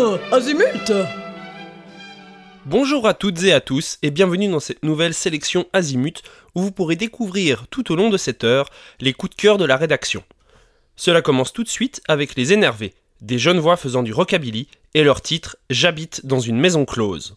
Ah, Bonjour à toutes et à tous et bienvenue dans cette nouvelle sélection Azimut où vous pourrez découvrir tout au long de cette heure les coups de cœur de la rédaction. Cela commence tout de suite avec Les Énervés, des jeunes voix faisant du rockabilly et leur titre J'habite dans une maison close.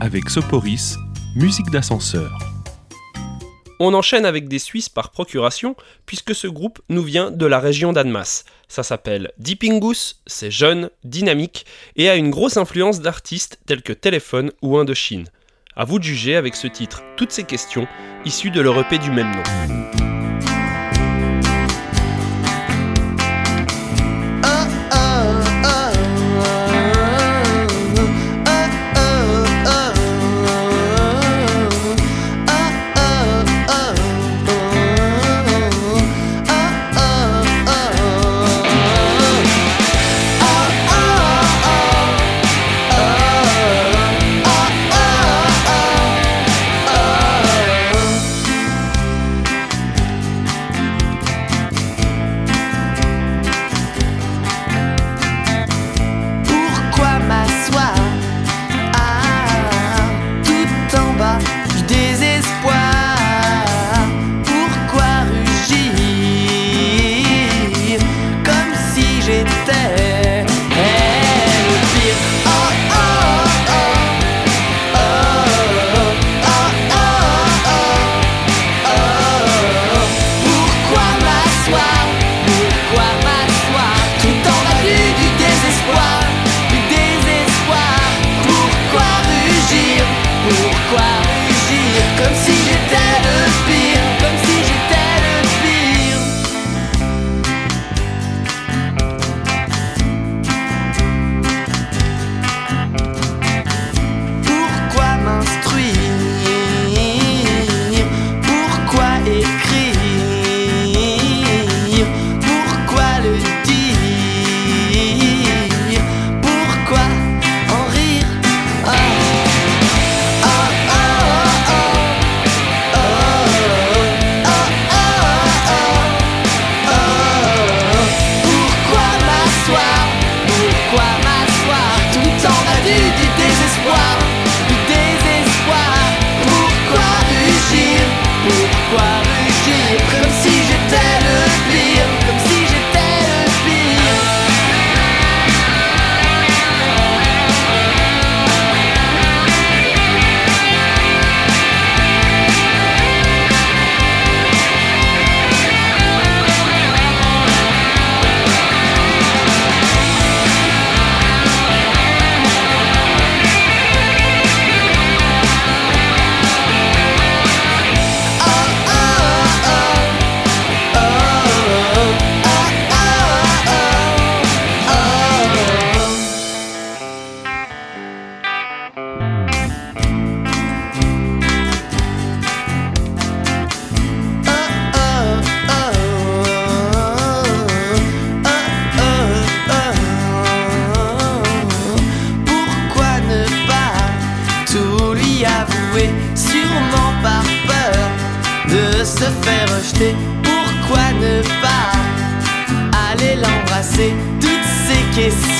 Avec Soporis, musique d'ascenseur. On enchaîne avec des Suisses par procuration, puisque ce groupe nous vient de la région d'Annemasse. Ça s'appelle Deepingus, c'est jeune, dynamique, et a une grosse influence d'artistes tels que Téléphone ou Indochine. À vous de juger avec ce titre toutes ces questions, issues de leur EP du même nom. 前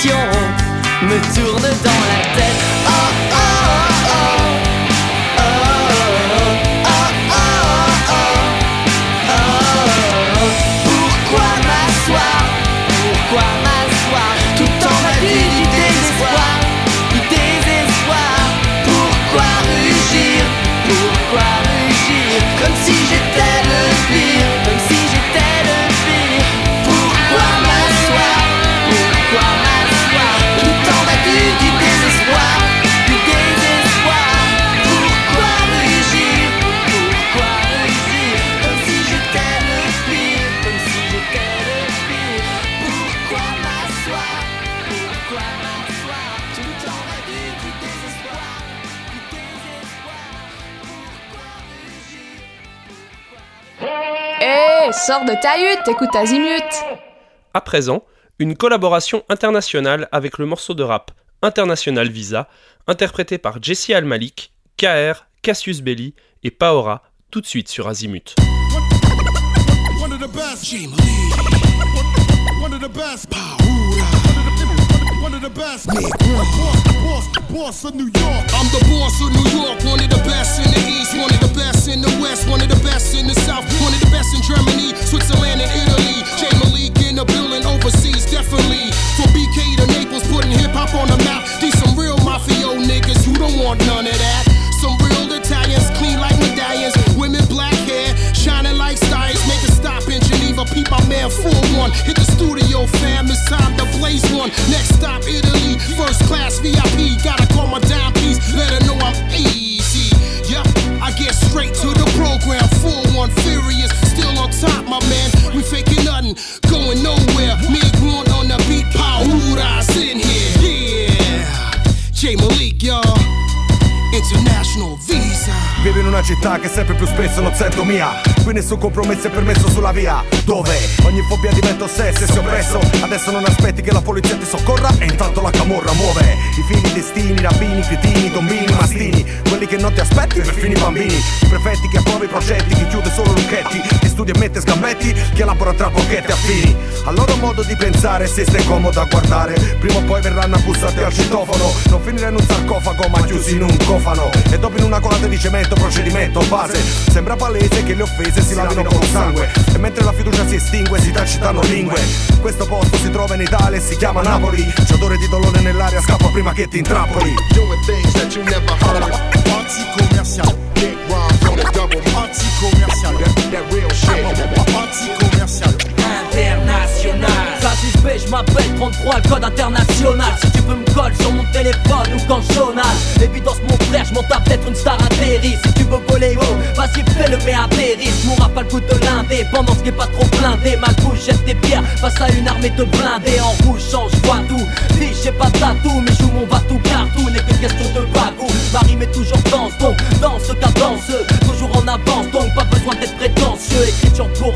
me tournent Ta hutte, écoute Azimut À présent, une collaboration internationale avec le morceau de rap International Visa, interprété par Jesse Al-Malik, KR, Cassius Belli et Paora, tout de suite sur Azimut. One of the best. The best. One of the Boss, boss, boss of New York. I'm the boss of New York, one of the best in the East, one of the best in the West, one of the best in the South, one of the best in Germany, Switzerland, and Italy. Malik in the building overseas, definitely. From first class VIP. Gotta call città che sempre più spesso non sento mia. Qui nessun compromesso è permesso sulla via. Dove? Ogni fobia diventa ossessa e si oppresso. Adesso non aspetti che la polizia ti soccorra. E intanto la camorra muove. I figli destini, rabbini, cretini, tombini, mastini. Quelli che non ti aspetti per fini bambini. I prefetti che approva i progetti Chi chiude solo lucchetti Chi studia e mette sgambetti Chi elabora tra bocchette affini. Al loro modo di pensare se stai comodo a guardare Prima o poi verranno abbussati al citofono. Non finire in un sarcofago ma chiusi in un cofano. E dopo in una colata di cemento procedimento base Sembra palese che le offese si lavino con sangue E mentre la fiducia si estingue si tacitano lingue Questo posto si trova in Italia e si chiama Napoli C'è odore di dolore nell'aria scappa prima che ti intrappoli Doing things that you never heard. Anti-commercial. Big the double. Anti-commercial. That, that real shit. Anti-commercial. Ça suspect, je m'appelle 33, le code international. Si tu peux me coller sur mon téléphone ou quand je. Évidence, mon frère, je m'en tape peut-être une star atterrie. Si tu veux voler haut, vas-y, fais-le, mais atterrisse. Mon a le coup de l'indé. Pendant ce qui est pas trop blindé, ma couche jette des pierres face à une armée de blindés. En rouge, change, vois tout. Fiche, j'ai pas de tatou, mais joue mon bateau cartoon. N'est que question de bagou. Ma rime est toujours danse, donc danse. Toujours en avance, donc pas besoin d'être prétentieux. Écriture pour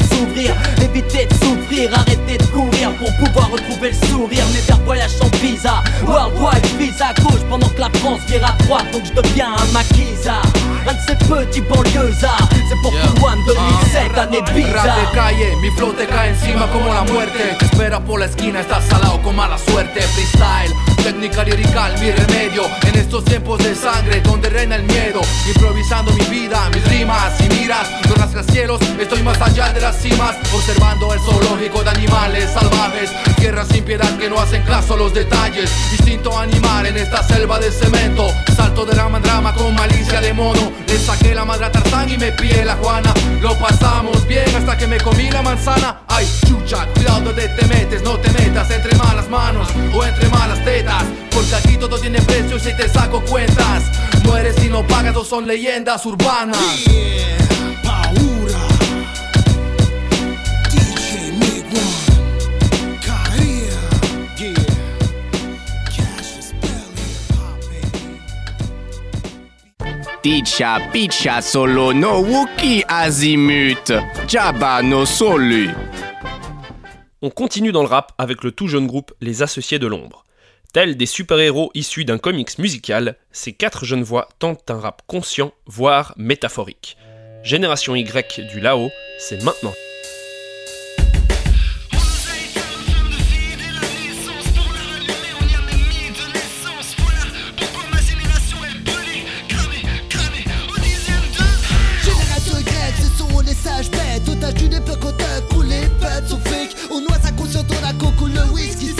pour pouvoir retrouver le sourire. Mes vers voyagent sans visa, worldwide visa à gauche pendant que la France vire à droite, donc je deviens un maquisa. Un de ces petits banlieusards, c'est pour tout loin de 2007, année Rap de calle, mi flow te cae encima como la muerte. Te espera por la esquina, estás salado con mala suerte. Freestyle, técnica lirical, mi remedio. En estos tiempos de sangre, donde reina el miedo. Improvisando mi vida, mis rimas y miras. Los rascacielos, estoy más allá de las cimas. Observando el zoológico de animales salvajes. Tierras sin piedad que no hacen caso a los detalles. Instinto animal en esta selva de cemento. Salto de rama en rama con malicia de mono Le saqué la madre a Tarzán y me pillé la Juana. Lo pasamos bien hasta que me comí la manzana. Ay, chucha, cuidado donde te metes No te metas entre malas manos o entre malas tetas Porque aquí todo tiene precio y si te saco cuentas Mueres si no pagas o son leyendas urbanas azimut. No. On continue dans le rap avec le tout jeune groupe Les Associés de l'Ombre. Tels des super-héros issus d'un comics musical, ces quatre jeunes voix tentent un rap conscient, voire métaphorique. Génération Y du Lao, c'est maintenant. Bêtes Otages d'une époque au tuck où les bêtes sont fake. On noie sa conscience dans la coke ou le whisky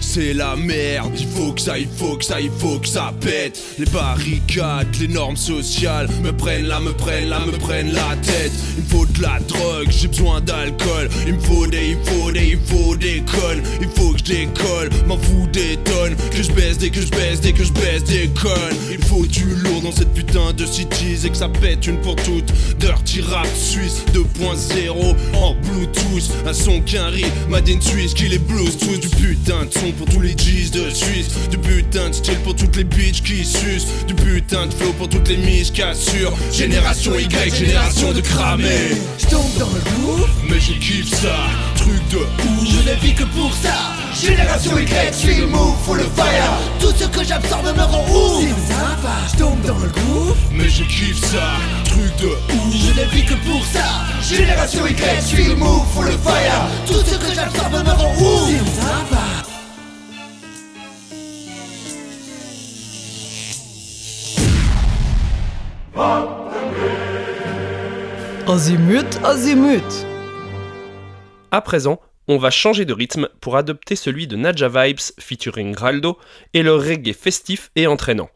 c'est la merde. Il faut que ça, il faut que ça, il faut que ça pète. Les barricades, les normes sociales me prennent là, me prennent là, me prennent la tête. Il me faut de la drogue, j'ai besoin d'alcool. Il me faut des, il faut des, il faut des connes. Il faut que je décolle, m'en fous des tonnes. Que je baisse dès que je baisse, dès que je baisse des connes. Il faut du lourd dans cette putain de cities et que ça pète une pour toutes. Dirty rap suisse 2.0 en Bluetooth. Un son qu'un riz, Made in Suisse, qui les blues tous du putain de son pour tous les G's de Suisse. Du putain de style pour toutes les bitches qui sucent. Du putain de flow pour toutes les miches qui assurent. Génération Y, génération de cramés. Je tombe dans le gouffre, Mais je kiffe ça, truc de ouf. je ne vis que pour ça Génération Y, je suis le move for le fire Tout ce que j'absorbe me rend ouf Je tombe dans le gouffre, Mais je kiffe ça, truc de ouf. je ne vis que pour ça Génération Y, je suis le move for le fire Tout ce que j'absorbe me rend ouf Azimut. À présent, on va changer de rythme pour adopter celui de Nadja Vibes featuring Raldo et le reggae festif et entraînant.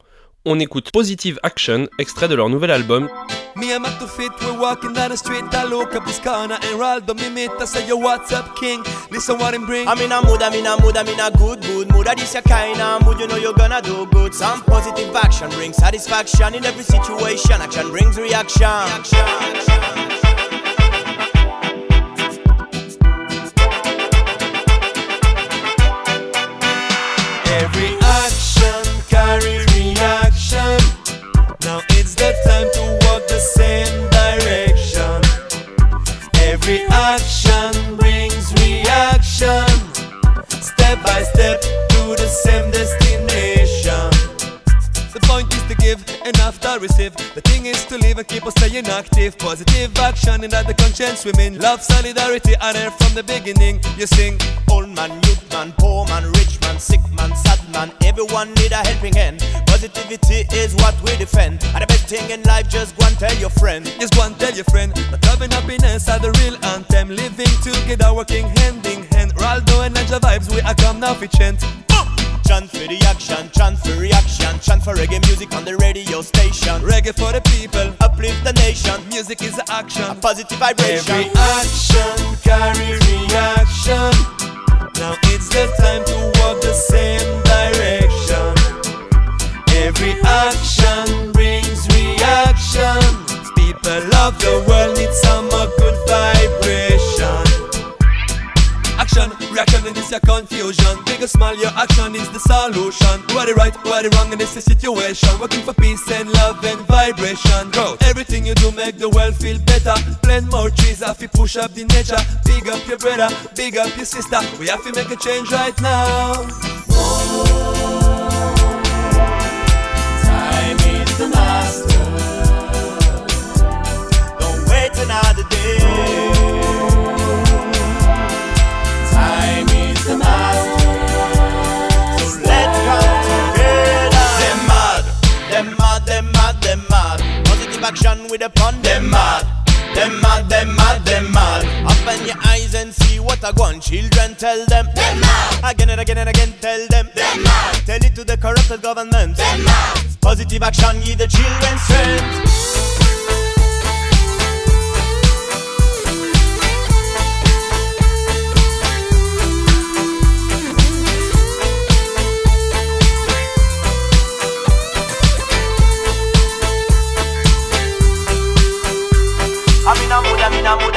On écoute Positive Action, extrait de leur nouvel album Me and Matt fit, we're walking down the street. I look up this corner and Raldo me meet. I say, Yo, what's up, King? Listen what him bring. I'm in a mood, I'm in a mood, I'm in a good, good mood. This your kind of mood, you know you're gonna do good. Some positive action brings satisfaction in every situation. Action brings reaction. reaction, reaction. It's the time to walk the same direction. Every action brings reaction. Step by step to the same receive. The thing is to live and keep on staying active. Positive action in that the conscience women. Love, solidarity are there from the beginning. You sing. Old man, youth man, poor man, rich man, sick man, sad man. Everyone need a helping hand. Positivity is what we defend. And the best thing in life, just go and tell your friend. Just go and tell your friend that love and happiness are the real anthem. Living together, working hand in hand. Raldo and Ninja vibes, we are come now for chant. Chant for the action, chant for reaction, chant for reggae music on the radio station. Reggae for the people, uplift the nation. Music is action, a positive vibration. Every action carry reaction. Now it's the time to walk the same direction. Every action brings reaction. People of the world need some good vibration. It's a confusion. Big or small, your action is the solution. What the right, what the wrong in this situation. Working for peace and love and vibration. Growth. Everything you do make the world feel better. Plant more trees, have to push up the nature. Big up your brother, big up your sister. We have to make a change right now. Time is the master. Don't wait another day. Action with a pun. Them mad. Them mad, them mad, them mad. Open your eyes and see what I want. Children, tell them. Them mad. Again and again and again, tell them. Them mad. Tell it to the corrupted government. Them mad. Positive action, give the children strength.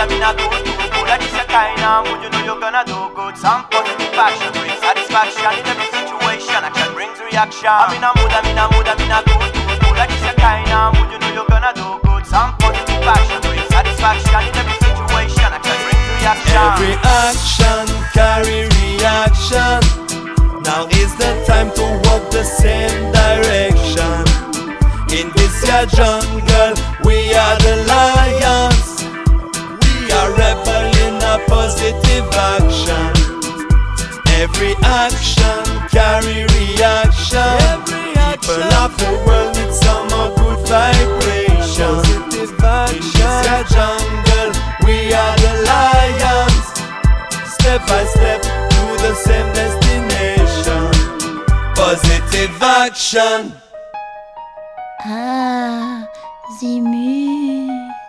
I'm in a good mood. Mood that is a kind of mood, you know you're gonna do good. Some positive action brings satisfaction in every situation. Action brings reaction. I'm in a mood, I'm in a mood, I'm in a good mood. Mood that is a kind of mood, you know you're gonna do good. Some positive action brings satisfaction in every situation. Action brings reaction. Every action carry reaction. Now is the time to walk the same direction. In this jungle, we are the lions. We are rebelling a positive action. Every action carry reaction. People of the world need some more good vibration. Positive action. In this jungle, we are the lions. Step by step to the same destination. Positive action. Ah, Zimut.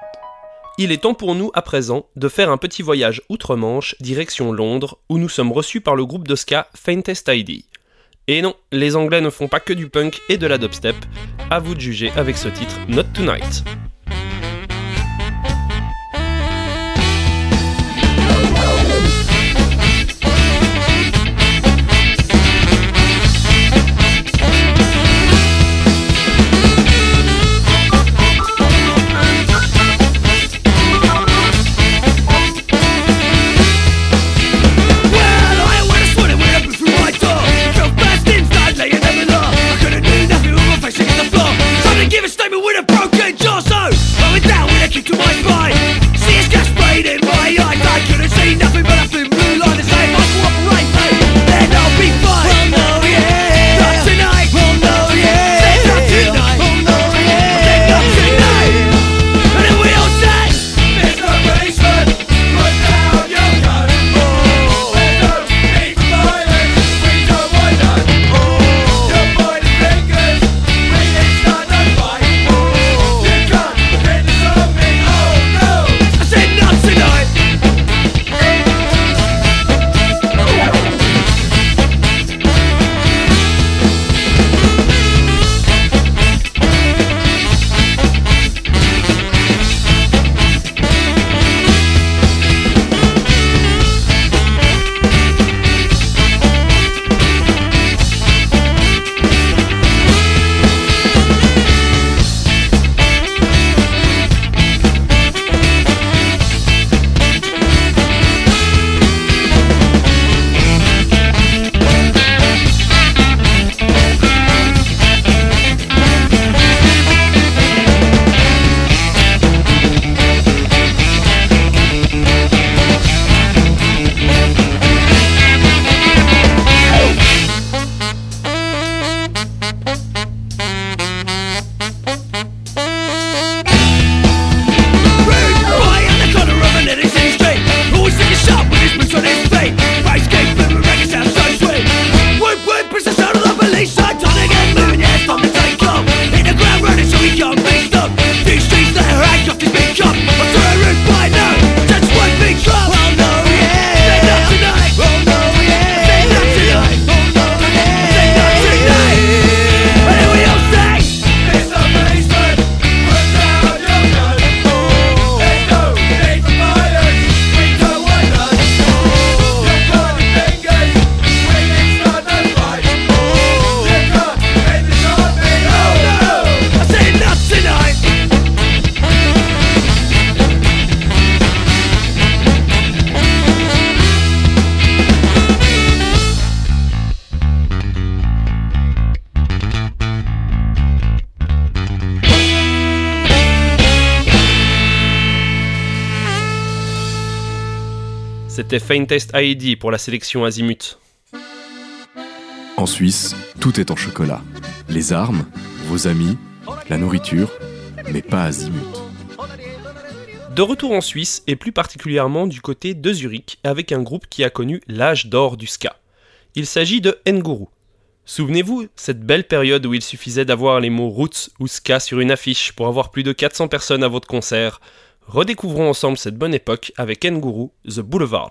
Il est temps pour nous, à présent, de faire un petit voyage outre-Manche, direction Londres, où nous sommes reçus par le groupe de ska Faintest ID. Et non, les Anglais ne font pas que du punk et de la dubstep, à vous de juger avec ce titre Not Tonight. C'était Faintest Heidi pour la sélection Azimut. En Suisse, tout est en chocolat. Les armes, vos amis, la nourriture, mais pas Azimut. De retour en Suisse, et plus particulièrement du côté de Zurich, avec un groupe qui a connu l'âge d'or du ska. Il s'agit de Nguru. Souvenez-vous, cette belle période où il suffisait d'avoir les mots roots ou ska sur une affiche pour avoir plus de 400 personnes à votre concert, Redécouvrons ensemble cette bonne époque avec Nguru, The Boulevard.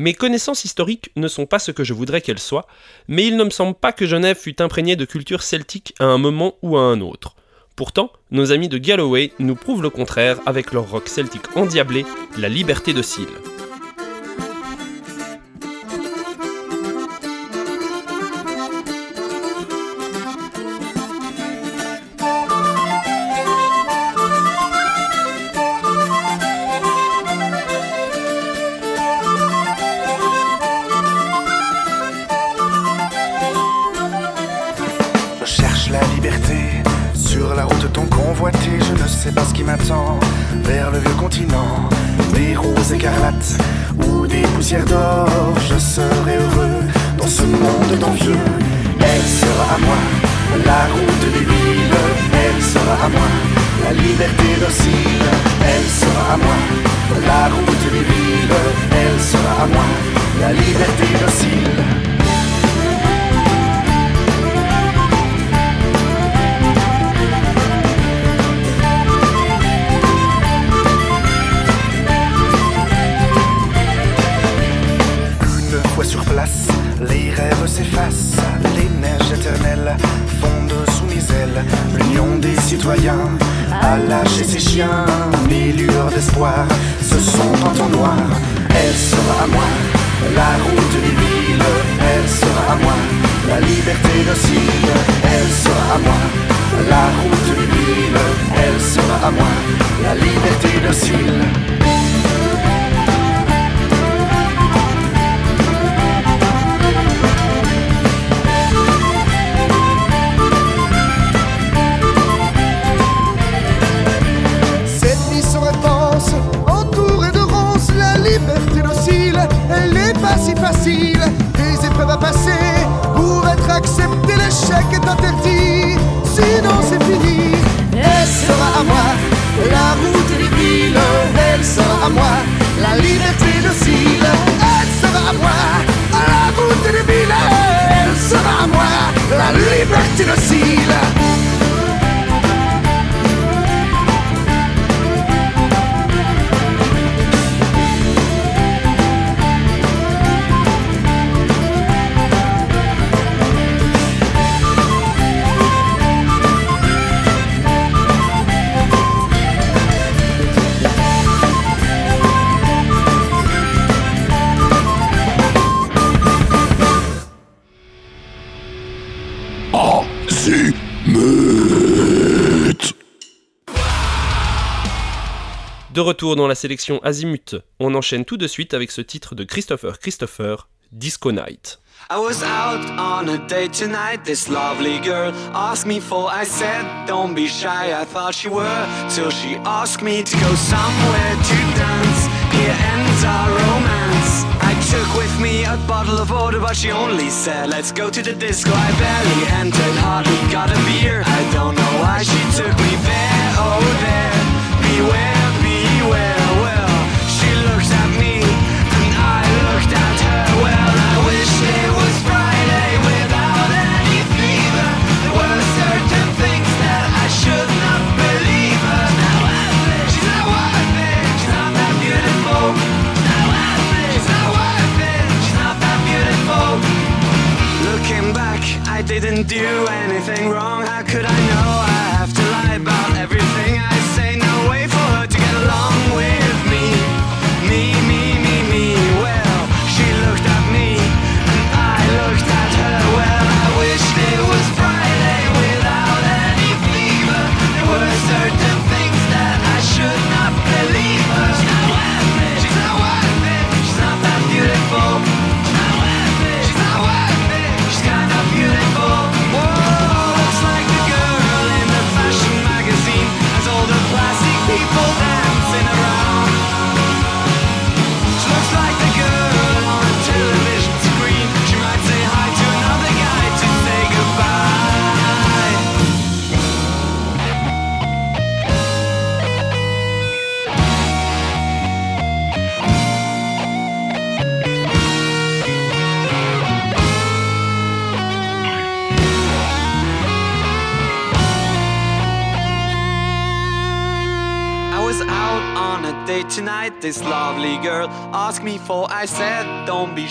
Mes connaissances historiques ne sont pas ce que je voudrais qu'elles soient, mais il ne me semble pas que Genève fût imprégnée de culture celtique à un moment ou à un autre. Pourtant, nos amis de Galloway nous prouvent le contraire avec leur rock celtique endiablé, la liberté de Cile. elle n'est pas si facile. Des épreuves à passer pour être accepté, l'échec est interdit. Sinon, c'est fini. Elle sera à moi, la route des villes, elle sera à moi. De retour dans la sélection Azimut, on enchaîne tout de suite avec ce titre de Christopher Christopher, Disco Night. I was out on a date tonight. This lovely girl asked me for. I said, Don't be shy. I thought you were. Till she asked me to go somewhere to dance. Here ends our romance. I took with me a bottle of water, but she only said, Let's go to the disco. I barely entered, hardly got a beer. I don't know why she took me there. Oh, there, beware. didn't do anything wrong, how could I know?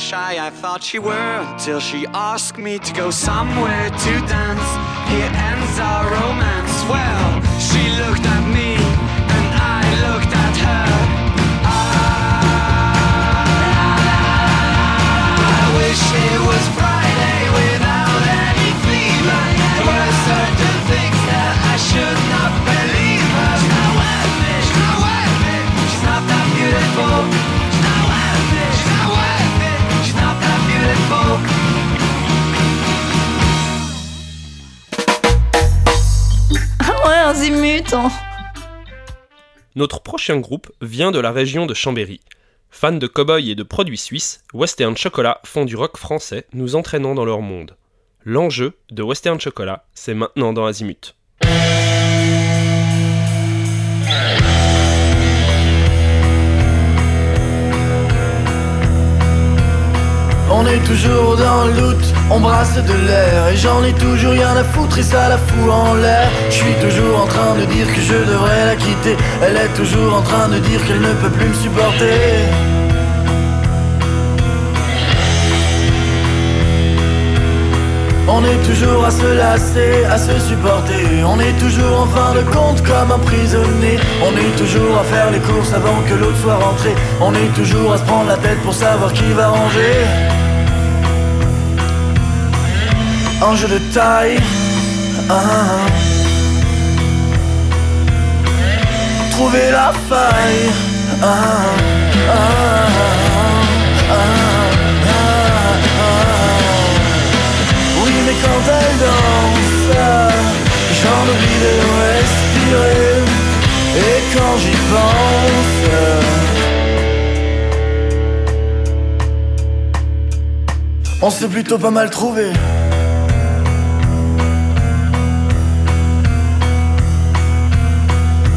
shy I thought she were until she asked me to go somewhere to dance. Here ends our romance. Well, she looked at me. Notre prochain groupe vient de la région de Chambéry. Fans de cow-boys et de produits suisses, Western Chocolat font du rock français, nous entraînant dans leur monde. L'enjeu de Western Chocolat, c'est maintenant dans Azimut. Est toujours dans le on brasse de l'air Et j'en ai toujours rien à foutre et ça la fout en l'air. Je suis toujours en train de dire que je devrais la quitter. Elle est toujours en train de dire qu'elle ne peut plus me supporter. On est toujours à se lasser, à se supporter. On est toujours en fin de compte comme un prisonnier. On est toujours à faire les courses avant que l'autre soit rentré. On est toujours à se prendre la tête pour savoir qui va ranger Enjeu de taille ah, ah. Trouver la faille ah, ah, ah, ah, ah. Oui mais quand elle danse J'en oublie de respirer Et quand j'y pense On s'est plutôt pas mal trouvé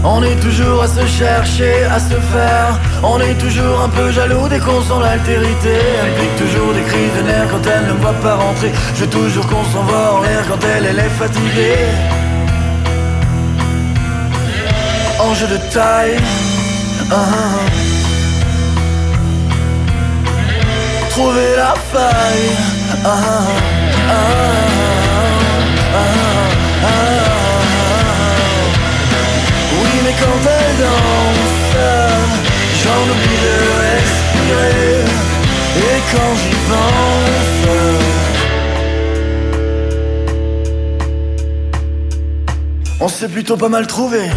On est toujours à se chercher, à se faire. On est toujours un peu jaloux dès qu'on sent l'altérité. Pique toujours des cris de nerfs quand elle ne voit pas rentrer. Je toujours qu'on s'envoie en l'air quand elle, est fatiguée. Enjeu de taille. Ah, ah. Trouver la faille. Ah, ah, ah, quand elle danse J'en oublie de respirer Et quand j'y pense On s'est plutôt pas mal trouvé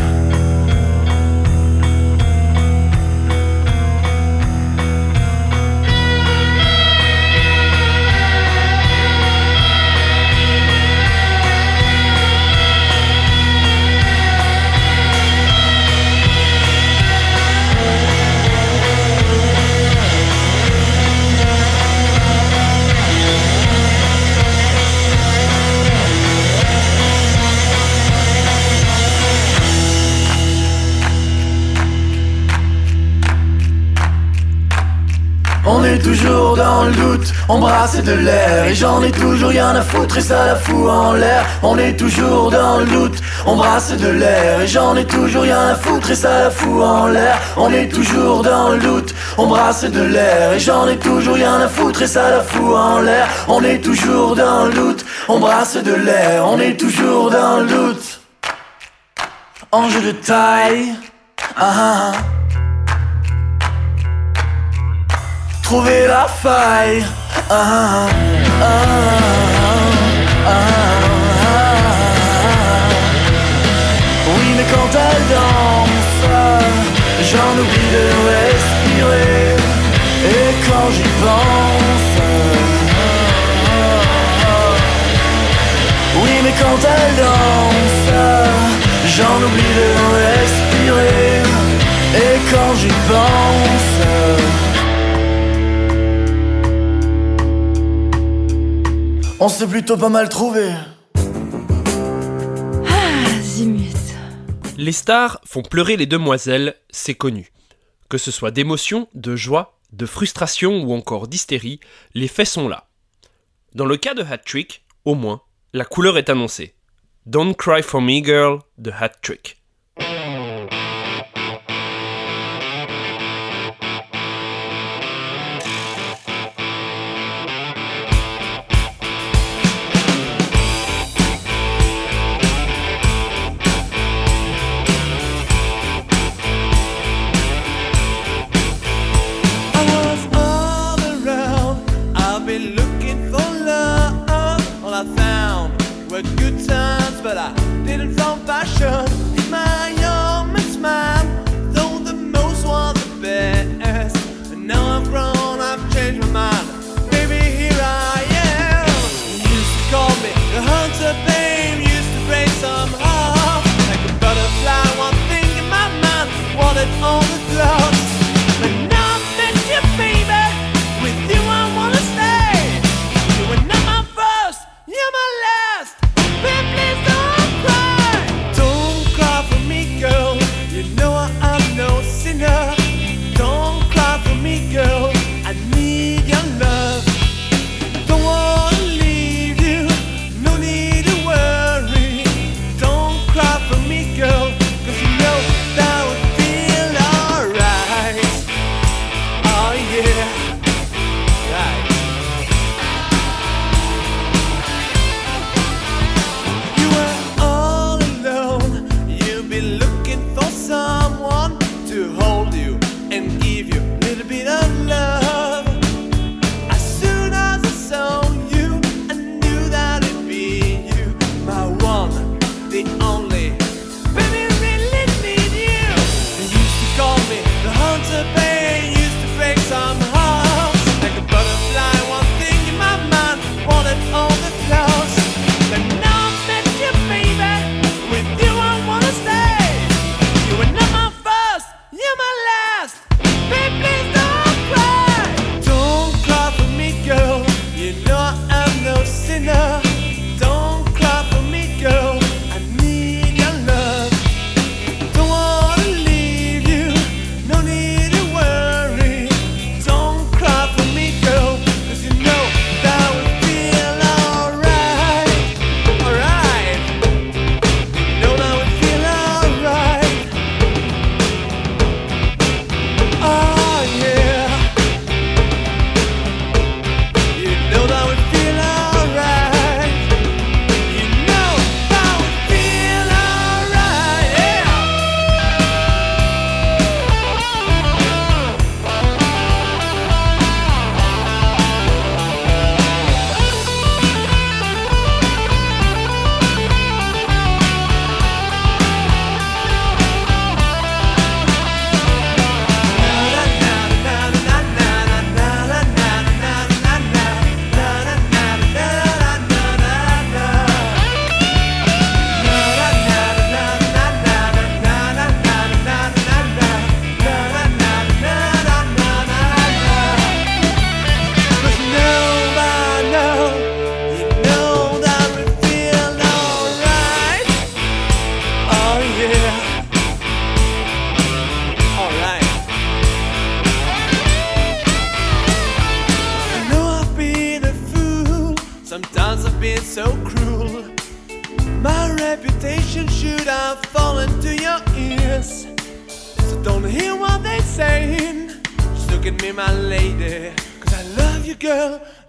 toujours dans le doute, on brasse de l'air Et j'en ai toujours rien à foutre et ça la fout en l'air. On est toujours dans le doute, on brasse de l'air Et j'en ai toujours rien à foutre et ça la fout en l'air. On est toujours dans le doute, on brasse de l'air Et j'en ai toujours rien à foutre et ça la fout en l'air. On est toujours dans le doute, on brasse de l'air On est toujours dans le doute. Enjeu de taille. Ah, ah, ah. Trouver la faille. Ah, ah, ah, ah, Oui mais quand elle danse J'en oublie de respirer. Et quand j'y pense Oui mais quand elle danse J'en oublie de respirer. Et quand j'y pense On s'est plutôt pas mal trouvé. Ah, Zimut. Les stars font pleurer les demoiselles, c'est connu. Que ce soit d'émotion, de joie, de frustration ou encore d'hystérie, les faits sont là. Dans le cas de Hat Trick, au moins, la couleur est annoncée. Don't Cry for Me Girl de Hat Trick.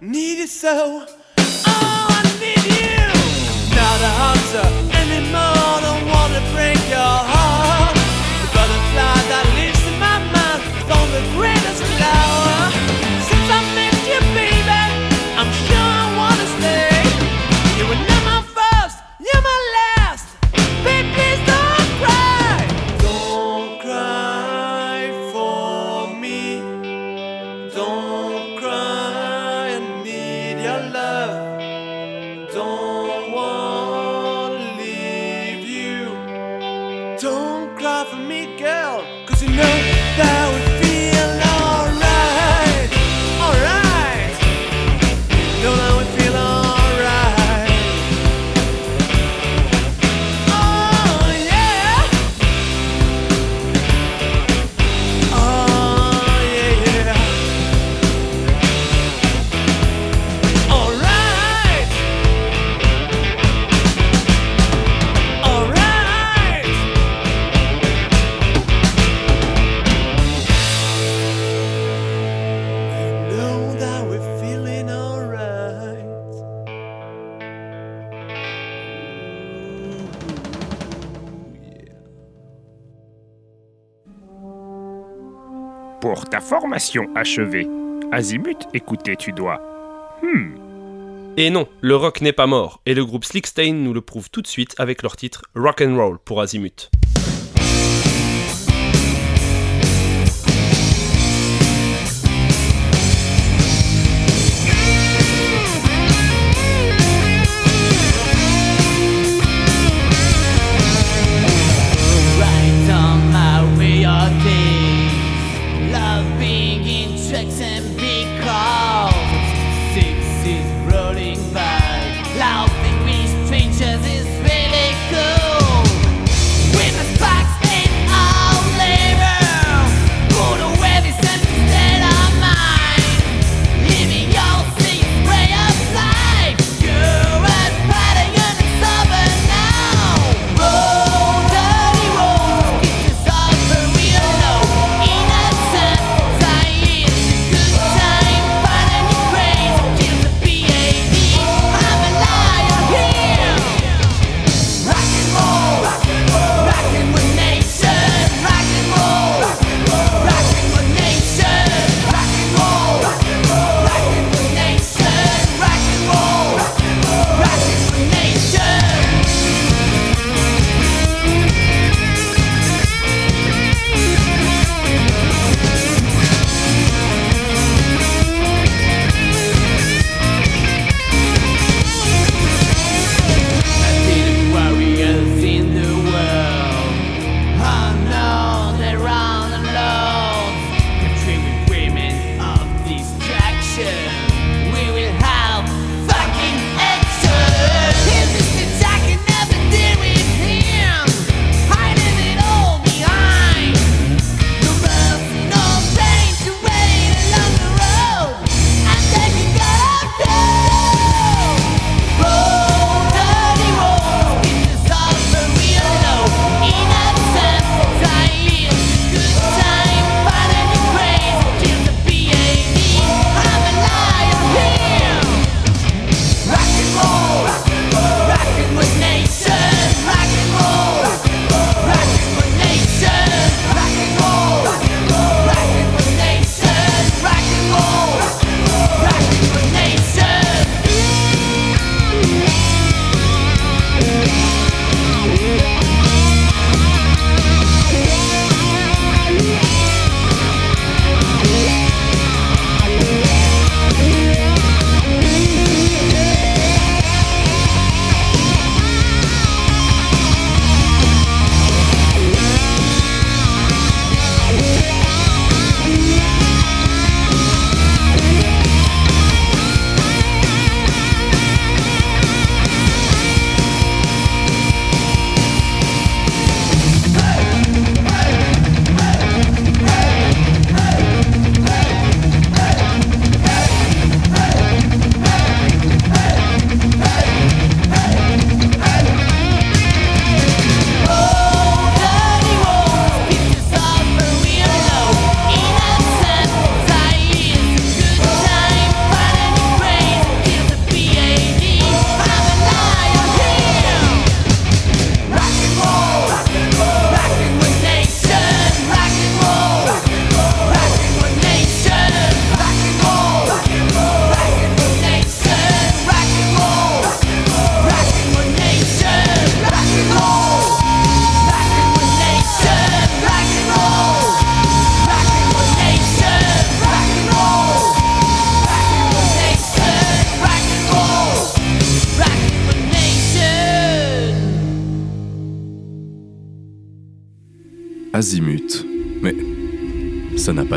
need it so. pour ta formation achevée. Azimut, écoutez, tu dois. Hmm. Et non, le rock n'est pas mort, et le groupe Slickstein nous le prouve tout de suite avec leur titre Rock and Roll pour Azimut.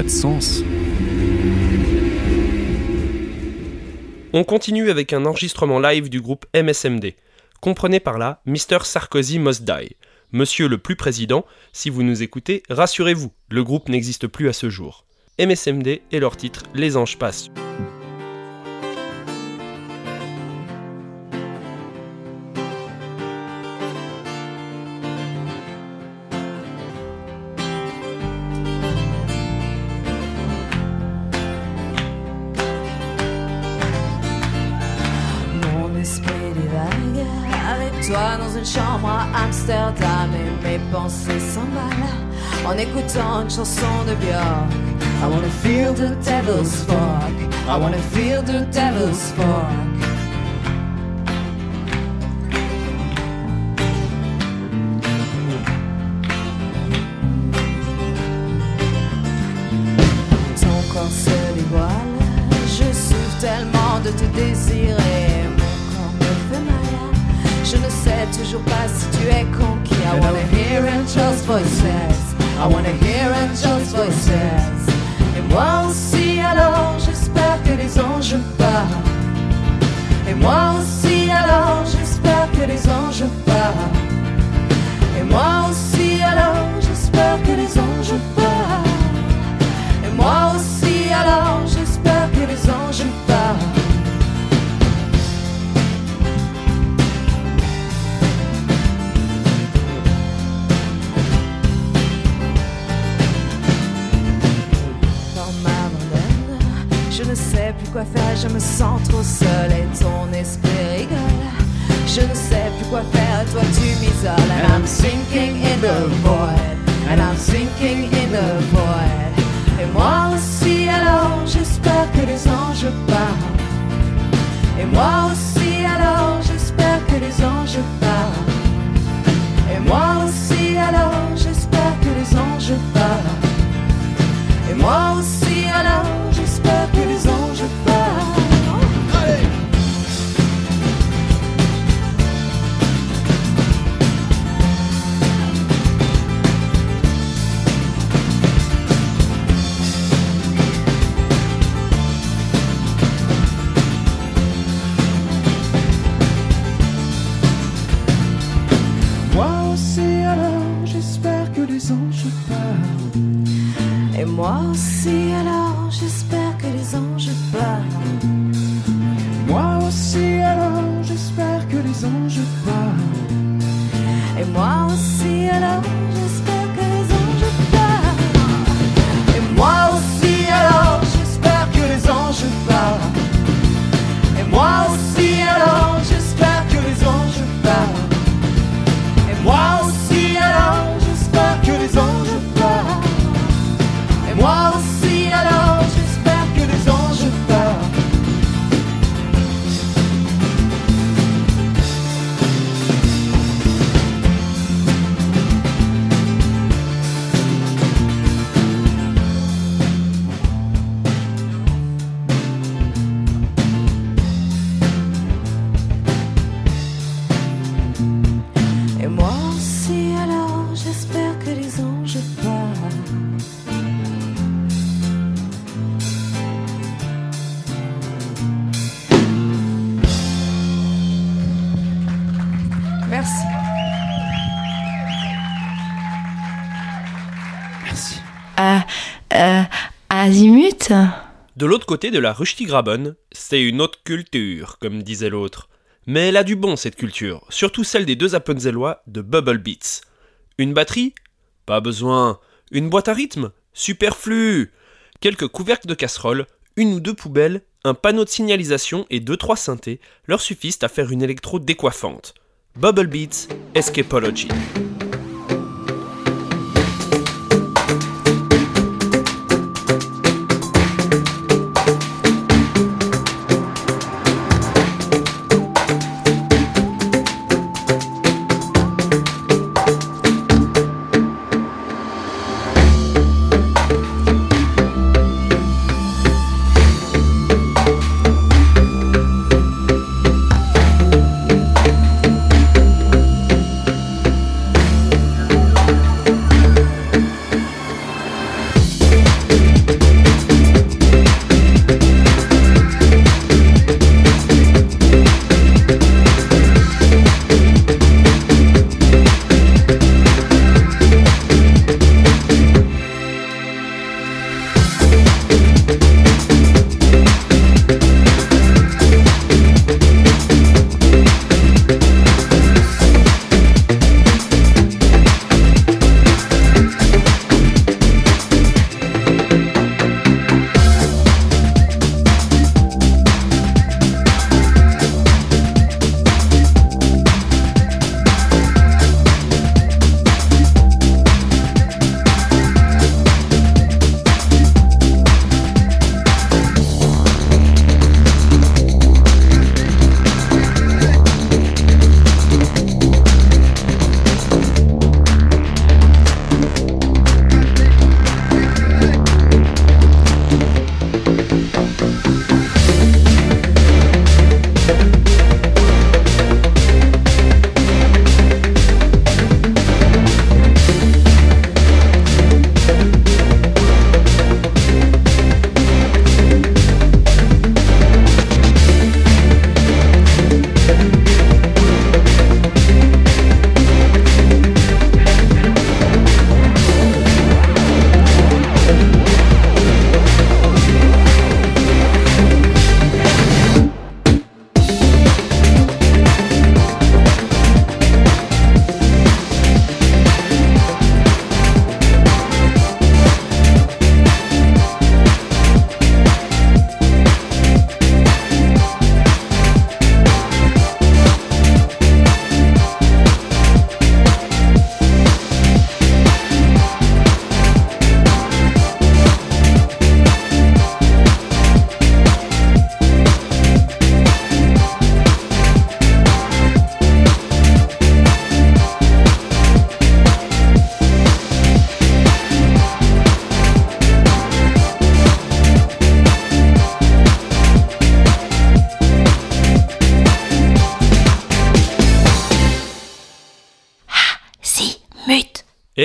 Sens. On continue avec un enregistrement live du groupe MSMD. Comprenez par là Mr. Sarkozy Must Die. Monsieur le plus président, si vous nous écoutez, rassurez-vous, le groupe n'existe plus à ce jour. MSMD et leur titre Les anges passent. Mes pensées s'emballent en écoutant une chanson de Björk. I wanna feel the devil's spark. I wanna feel the devil's spark. Voices, I wanna hear angels' voices. Et moi aussi, alors j'espère que les anges parlent. Et moi aussi, alors j'espère que les anges parlent. Et moi aussi, alors j'espère que les anges parlent. Et moi je me sens trop seule et ton esprit rigole. Je ne sais plus quoi faire, toi tu m'isoles. And I'm sinking in the void, and I'm sinking in the void. Et moi aussi, alors j'espère que les anges parlent. Et moi aussi, alors j'espère que les anges parlent. Et moi aussi, alors j'espère que les anges parlent. Et moi aussi, alors j'espère que les anges parlent. De l'autre côté de la Rustigraben, c'est une autre culture, comme disait l'autre. Mais elle a du bon cette culture, surtout celle des deux Appenzellois de Bubble Beats. Une batterie? Pas besoin. Une boîte à rythme? Superflu Quelques couvercles de casserole, une ou deux poubelles, un panneau de signalisation et deux trois synthés leur suffisent à faire une électro décoiffante. Bubble Beats, Escapology.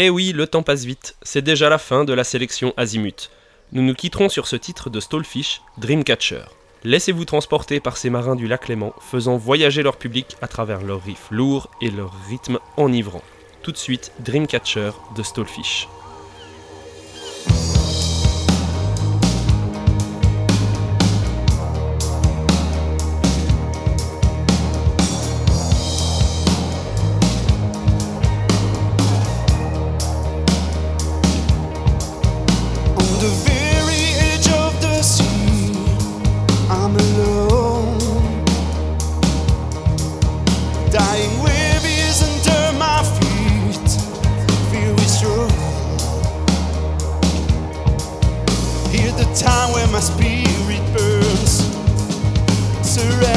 Eh oui, le temps passe vite, c'est déjà la fin de la sélection Azimut. Nous nous quitterons sur ce titre de Stallfish, Dreamcatcher. Laissez-vous transporter par ces marins du lac Léman, faisant voyager leur public à travers leurs riffs lourds et leur rythme enivrant. Tout de suite, Dreamcatcher de Stallfish. time when my spirit burns. Surrender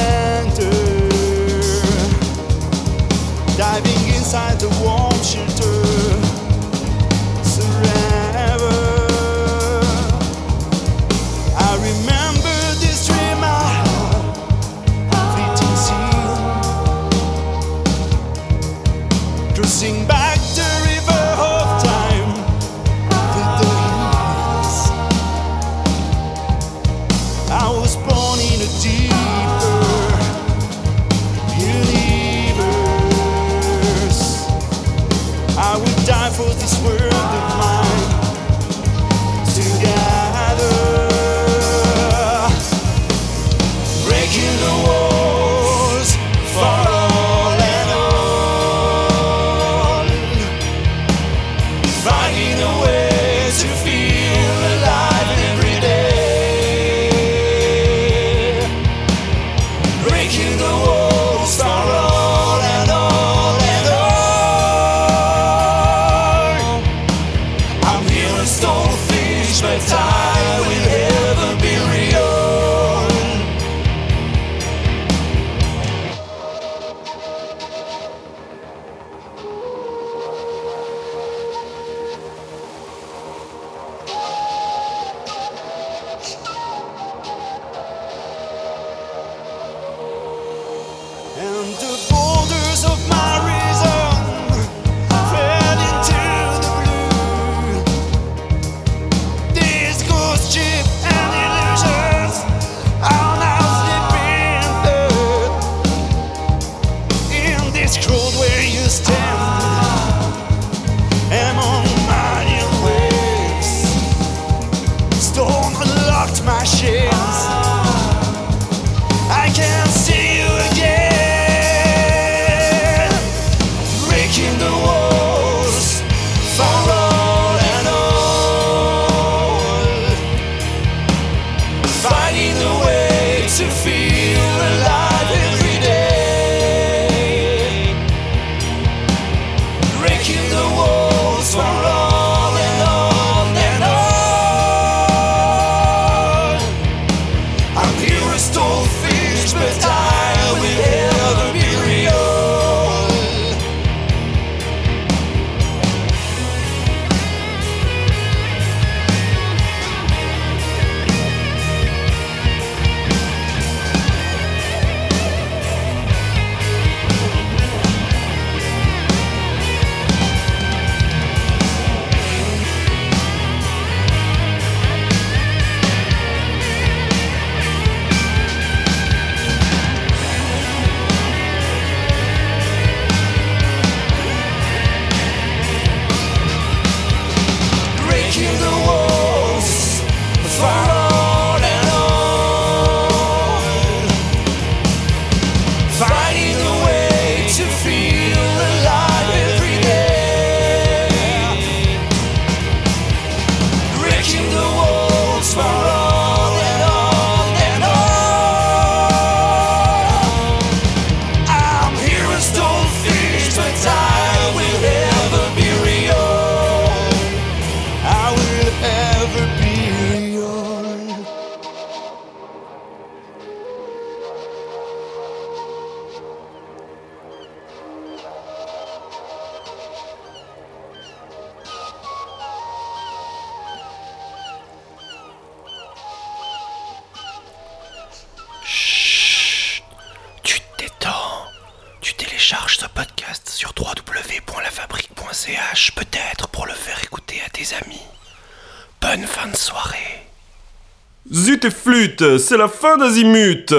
C'est la fin d'Azimut